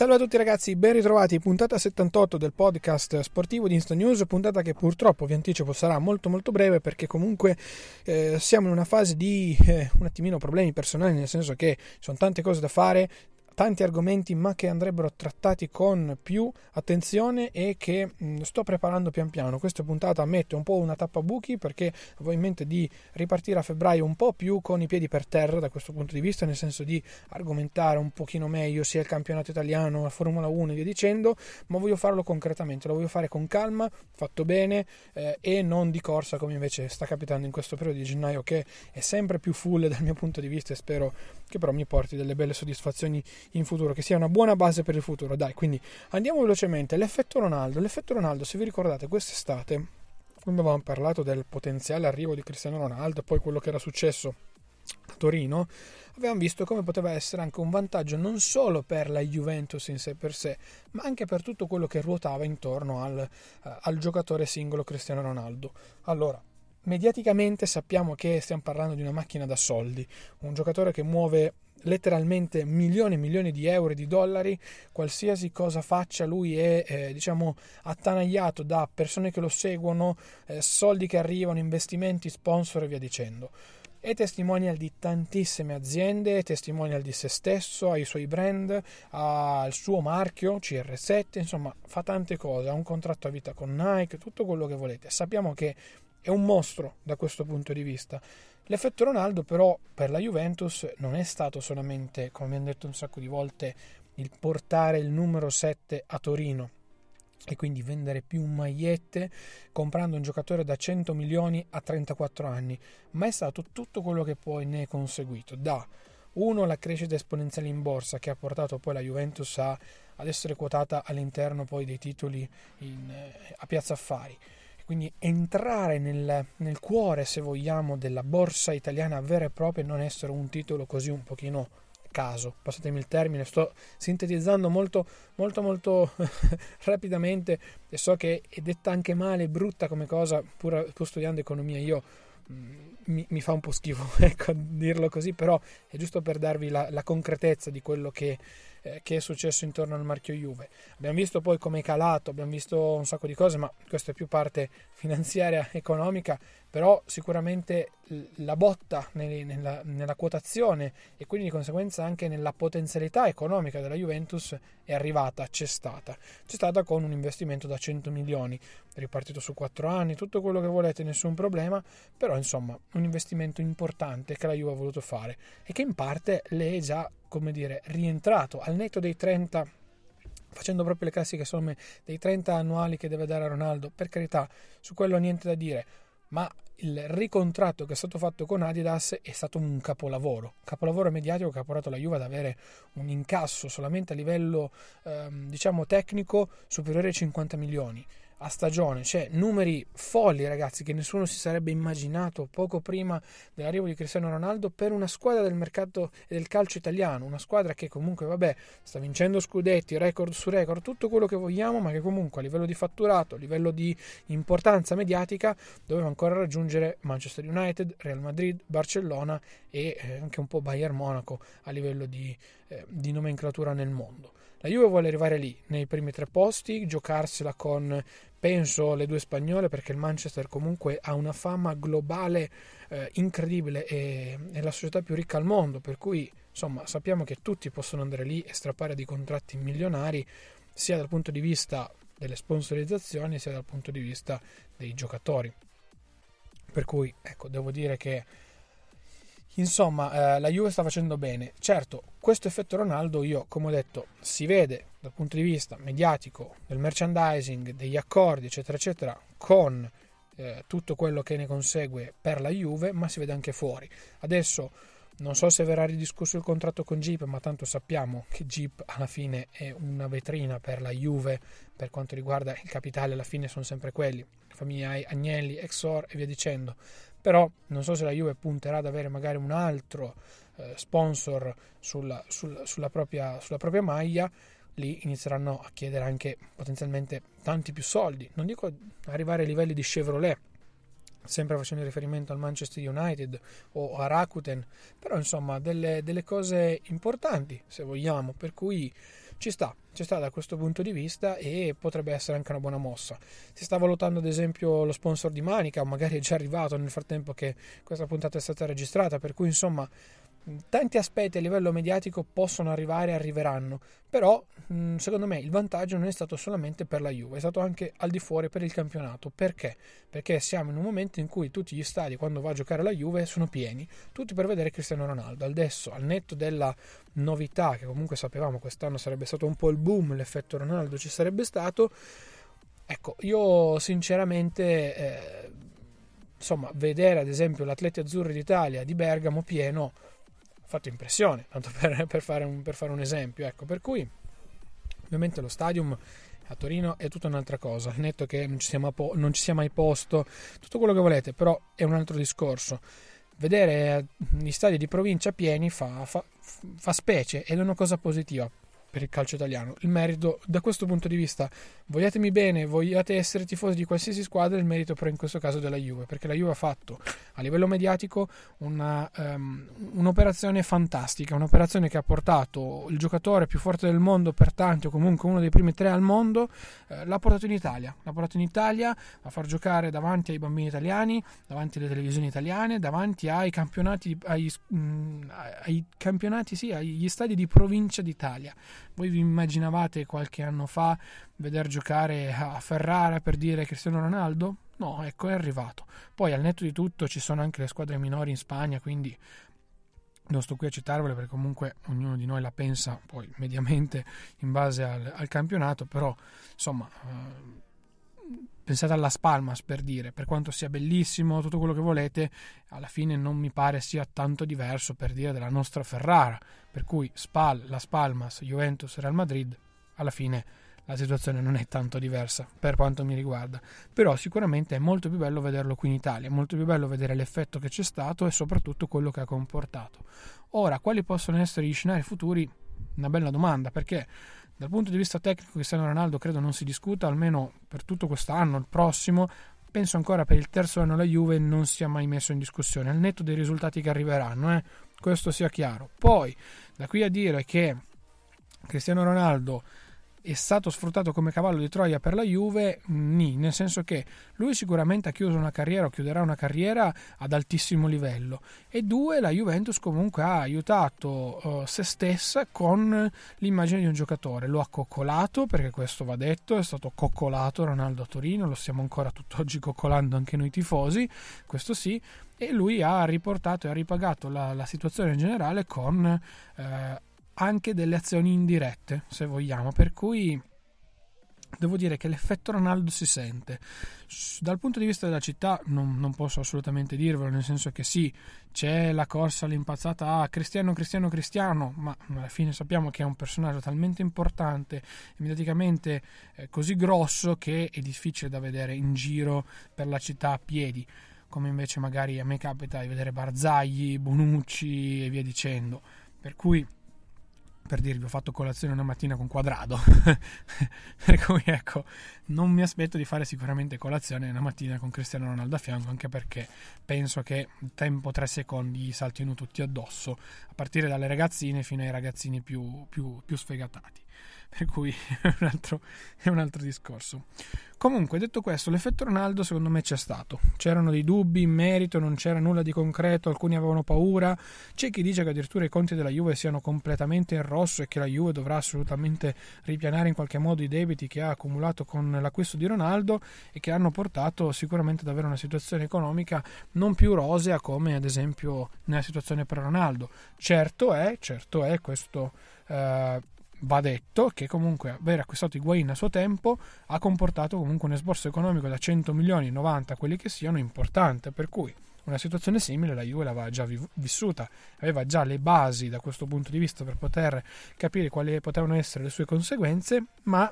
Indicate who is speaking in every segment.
Speaker 1: Salve a tutti ragazzi, ben ritrovati, puntata 78 del podcast sportivo di Insta News, puntata che purtroppo vi anticipo sarà molto molto breve perché comunque eh, siamo in una fase di eh, un attimino problemi personali, nel senso che ci sono tante cose da fare, tanti argomenti ma che andrebbero trattati con più attenzione e che mh, sto preparando pian piano. Questa puntata mette un po' una tappabuchi perché avevo in mente di ripartire a febbraio un po' più con i piedi per terra da questo punto di vista, nel senso di argomentare un pochino meglio sia il campionato italiano, la Formula 1 e via dicendo, ma voglio farlo concretamente, lo voglio fare con calma, fatto bene eh, e non di corsa come invece sta capitando in questo periodo di gennaio che è sempre più full dal mio punto di vista e spero che però mi porti delle belle soddisfazioni in futuro, che sia una buona base per il futuro. Dai, quindi andiamo velocemente. L'effetto Ronaldo. L'effetto Ronaldo, se vi ricordate, quest'estate, quando avevamo parlato del potenziale arrivo di Cristiano Ronaldo, poi quello che era successo a Torino, avevamo visto come poteva essere anche un vantaggio non solo per la Juventus in sé per sé, ma anche per tutto quello che ruotava intorno al, uh, al giocatore singolo Cristiano Ronaldo. Allora, mediaticamente sappiamo che stiamo parlando di una macchina da soldi, un giocatore che muove letteralmente milioni e milioni di euro e di dollari, qualsiasi cosa faccia lui è eh, diciamo attanagliato da persone che lo seguono, eh, soldi che arrivano, investimenti, sponsor e via dicendo. È testimonial di tantissime aziende, è testimonial di se stesso, ha i suoi brand, ha il suo marchio CR7, insomma fa tante cose, ha un contratto a vita con Nike, tutto quello che volete. Sappiamo che è un mostro da questo punto di vista. L'effetto Ronaldo però per la Juventus non è stato solamente, come abbiamo detto un sacco di volte, il portare il numero 7 a Torino e quindi vendere più magliette comprando un giocatore da 100 milioni a 34 anni, ma è stato tutto quello che poi ne è conseguito. Da uno la crescita esponenziale in borsa che ha portato poi la Juventus a, ad essere quotata all'interno poi dei titoli in, eh, a Piazza Affari quindi entrare nel, nel, cuore, se vogliamo, della borsa italiana vera e propria e non essere un titolo così un pochino caso. Passatemi il termine, sto sintetizzando molto, molto, molto rapidamente e so che è detta anche male, brutta come cosa, pur, pur studiando economia io mm, mi, mi, fa un po' schifo ecco, dirlo così, però è giusto per darvi la, la concretezza di quello che, eh, che è successo intorno al marchio Juve. Abbiamo visto poi come è calato, abbiamo visto un sacco di cose, ma questa è più parte finanziaria, economica, però sicuramente la botta nella, nella, quotazione e quindi di conseguenza anche nella potenzialità economica della Juventus è arrivata, c'è stata. C'è stata con un investimento da 100 milioni, ripartito su 4 anni, tutto quello che volete, nessun problema, però insomma un investimento importante che la Juve ha voluto fare e che in parte le è già, come dire, rientrato al netto dei 30 facendo proprio le classiche somme dei 30 annuali che deve dare a Ronaldo, per carità, su quello niente da dire, ma il ricontratto che è stato fatto con Adidas è stato un capolavoro, capolavoro mediatico che ha portato la Juve ad avere un incasso solamente a livello ehm, diciamo tecnico superiore ai 50 milioni a stagione, cioè numeri folli ragazzi che nessuno si sarebbe immaginato poco prima dell'arrivo di Cristiano Ronaldo per una squadra del mercato e del calcio italiano, una squadra che comunque vabbè sta vincendo scudetti, record su record, tutto quello che vogliamo, ma che comunque a livello di fatturato, a livello di importanza mediatica doveva ancora raggiungere Manchester United, Real Madrid, Barcellona e eh, anche un po' Bayern Monaco a livello di, eh, di nomenclatura nel mondo. La Juve vuole arrivare lì, nei primi tre posti, giocarsela con, penso, le due spagnole, perché il Manchester comunque ha una fama globale eh, incredibile e è la società più ricca al mondo, per cui insomma sappiamo che tutti possono andare lì e strappare di contratti milionari, sia dal punto di vista delle sponsorizzazioni, sia dal punto di vista dei giocatori. Per cui, ecco, devo dire che Insomma, eh, la Juve sta facendo bene. Certo, questo effetto Ronaldo, io come ho detto, si vede dal punto di vista mediatico, del merchandising, degli accordi, eccetera, eccetera, con eh, tutto quello che ne consegue per la Juve, ma si vede anche fuori. Adesso non so se verrà ridiscusso il contratto con Jeep, ma tanto sappiamo che Jeep alla fine è una vetrina per la Juve per quanto riguarda il capitale, alla fine sono sempre quelli, famiglia Agnelli, Exor e via dicendo. Però non so se la Juve punterà ad avere magari un altro eh, sponsor sulla, sulla, sulla, propria, sulla propria maglia, lì inizieranno a chiedere anche potenzialmente tanti più soldi. Non dico arrivare ai livelli di Chevrolet, sempre facendo riferimento al Manchester United o a Rakuten, però insomma delle, delle, cose importanti se vogliamo, per cui ci sta, ci sta da questo punto di vista e potrebbe essere anche una buona mossa. Si sta valutando ad esempio lo sponsor di Manica, magari è già arrivato nel frattempo che questa puntata è stata registrata, per cui insomma tanti aspetti a livello mediatico possono arrivare e arriveranno, però secondo me il vantaggio non è stato solamente per la Juve, è stato anche al di fuori per il campionato. Perché? Perché siamo in un momento in cui tutti gli stadi, quando va a giocare la Juve, sono pieni, tutti per vedere Cristiano Ronaldo. Adesso, al netto della novità, che comunque sapevamo quest'anno sarebbe stato un po' il boom, l'effetto Ronaldo ci sarebbe stato, ecco, io sinceramente... Eh, insomma, vedere ad esempio l'Atleti Azzurri d'Italia di Bergamo pieno fatto impressione, tanto per, per, fare, un, per fare un esempio. Ecco, per cui ovviamente lo stadium a Torino è tutta un'altra cosa, netto che non ci, sia, non ci sia mai posto, tutto quello che volete, però è un altro discorso. Vedere gli stadi di provincia pieni fa, fa, fa specie ed è una cosa positiva per il calcio italiano. Il merito, da questo punto di vista, vogliatemi bene, vogliate essere tifosi di qualsiasi squadra, il merito però in questo caso della Juve, perché la Juve ha fatto a livello mediatico una, um, un'operazione fantastica, un'operazione che ha portato il giocatore più forte del mondo per tanti, o comunque uno dei primi tre al mondo, eh, l'ha portato in Italia, l'ha portato in Italia a far giocare davanti ai bambini italiani, davanti alle televisioni italiane, davanti ai campionati, ai, mh, mm, ai campionati, sì, agli stadi di provincia d'Italia. Voi vi immaginavate qualche anno fa veder giocare a Ferrara per dire Cristiano Ronaldo? No, ecco, è arrivato. Poi al netto di tutto ci sono anche le squadre minori in Spagna, quindi non sto qui a citarvele perché comunque ognuno di noi la pensa poi mediamente in base al, al campionato, però insomma... Eh, pensate alla Spalmas per dire, per quanto sia bellissimo, tutto quello che volete, alla fine non mi pare sia tanto diverso per dire della nostra Ferrara, per cui Spal, la Spalmas, Juventus, Real Madrid, alla fine la situazione non è tanto diversa per quanto mi riguarda, però sicuramente è molto più bello vederlo qui in Italia, è molto più bello vedere l'effetto che c'è stato e soprattutto quello che ha comportato. Ora, quali possono essere gli scenari futuri? Una bella domanda, perché dal punto di vista tecnico Cristiano Ronaldo credo non si discuta, almeno per tutto quest'anno, il prossimo, penso ancora per il terzo anno la Juve non sia mai messo in discussione, al netto dei risultati che arriveranno, eh? questo sia chiaro. Poi, da qui a dire che Cristiano Ronaldo è stato sfruttato come cavallo di Troia per la Juve, nì, nel senso che lui sicuramente ha chiuso una carriera o chiuderà una carriera ad altissimo livello. E due, la Juventus comunque ha aiutato uh, se stessa con l'immagine di un giocatore, lo ha coccolato perché questo va detto, è stato coccolato Ronaldo a Torino, lo stiamo ancora tutt'oggi coccolando anche noi tifosi, questo sì, e lui ha riportato e ha ripagato la, la situazione in generale con eh, anche delle azioni indirette, se vogliamo, per cui devo dire che l'effetto Ronaldo si sente. Dal punto di vista della città non, non, posso assolutamente dirvelo, nel senso che sì, c'è la corsa all'impazzata a Cristiano, Cristiano, Cristiano, ma alla fine sappiamo che è un personaggio talmente importante mediaticamente eh, così grosso che è difficile da vedere in giro per la città a piedi, come invece magari a me capita di vedere Barzagli, Bonucci e via dicendo. Per cui per dirvi ho fatto colazione una mattina con quadrado. Per cui ecco non mi aspetto di fare sicuramente colazione una mattina con Cristiano Ronaldo a fianco anche perché penso che tempo 3 secondi saltino tutti addosso a partire dalle ragazzine fino ai ragazzini più, più, più sfegatati per cui è un altro, è un altro discorso. Comunque, detto questo, l'effetto Ronaldo secondo me c'è stato. C'erano dei dubbi in merito, non c'era nulla di concreto, alcuni avevano paura. C'è chi dice che addirittura i conti della Juve siano completamente in rosso e che la Juve dovrà assolutamente ripianare in qualche modo i debiti che ha accumulato con l'acquisto di Ronaldo e che hanno portato sicuramente ad avere una situazione economica non più rosea come ad esempio nella situazione per Ronaldo. Certo è, certo è questo. Eh, Va detto che comunque aver acquistato Higuain a suo tempo ha comportato comunque un esborso economico da 100 milioni 90 quelli che siano importante, per cui una situazione simile la Juve l'aveva già vissuta, aveva già le basi da questo punto di vista per poter capire quali potevano essere le sue conseguenze, ma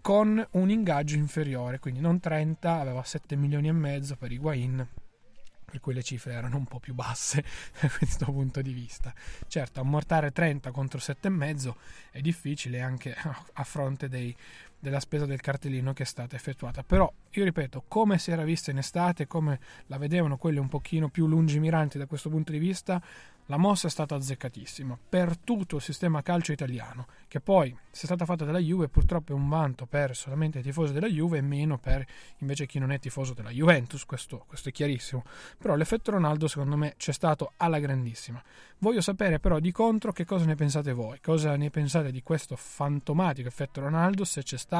Speaker 1: con un ingaggio inferiore, quindi non 30, aveva 7 milioni e mezzo per Higuain per cui le cifre erano un po' più basse da questo punto di vista. Certo, ammortare 30 contro 7,5 è difficile anche a fronte dei, della spesa del cartellino che è stata effettuata. Però, io ripeto, come si era vista in estate, come la vedevano quelli un pochino più lungimiranti da questo punto di vista, la mossa è stata azzeccatissima per tutto il sistema calcio italiano, che poi, se è stata fatta dalla Juve, purtroppo è un vanto per solamente i tifosi della Juve e meno per invece chi non è tifoso della Juventus, questo, questo è chiarissimo. Però l'effetto Ronaldo secondo me c'è stato alla grandissima. Voglio sapere però di contro che cosa ne pensate voi, cosa ne pensate di questo fantomatico effetto Ronaldo, se c'è stato,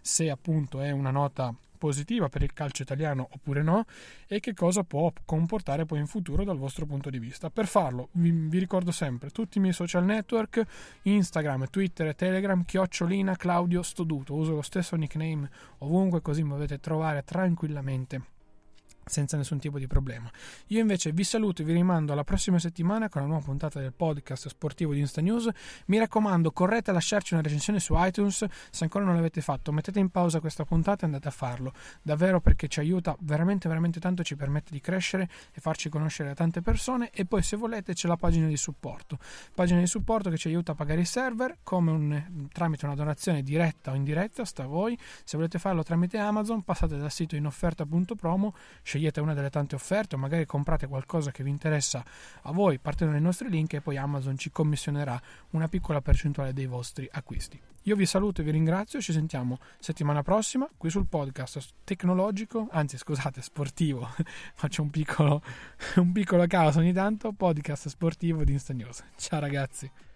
Speaker 1: se appunto è una nota positiva per il calcio italiano oppure no e che cosa può comportare poi in futuro dal vostro punto di vista. Per farlo vi, vi ricordo sempre tutti i miei social network, Instagram, Twitter Telegram, chiocciolina Claudio Stoduto, uso lo stesso nickname ovunque così mi potete trovare tranquillamente senza nessun tipo di problema. Io invece vi saluto e vi rimando alla prossima settimana con la nuova puntata del podcast sportivo di Insta News. Mi raccomando, correte a lasciarci una recensione su iTunes. Se ancora non l'avete fatto, mettete in pausa questa puntata e andate a farlo. Davvero perché ci aiuta veramente, veramente tanto, ci permette di crescere e farci conoscere a tante persone. E poi, se volete, c'è la pagina di supporto. Pagina di supporto che ci aiuta a pagare i server come un, tramite una donazione diretta o indiretta, sta a voi. Se volete farlo tramite Amazon, passate dal sito in offerta.promo scegliete una delle tante offerte o magari comprate qualcosa che vi interessa a voi partendo dai nostri link e poi Amazon ci commissionerà una piccola percentuale dei vostri acquisti. Io vi saluto e vi ringrazio, ci sentiamo settimana prossima qui sul podcast tecnologico, anzi scusate, sportivo, faccio un piccolo, un piccolo caos ogni tanto, podcast sportivo di Insta News. Ciao ragazzi!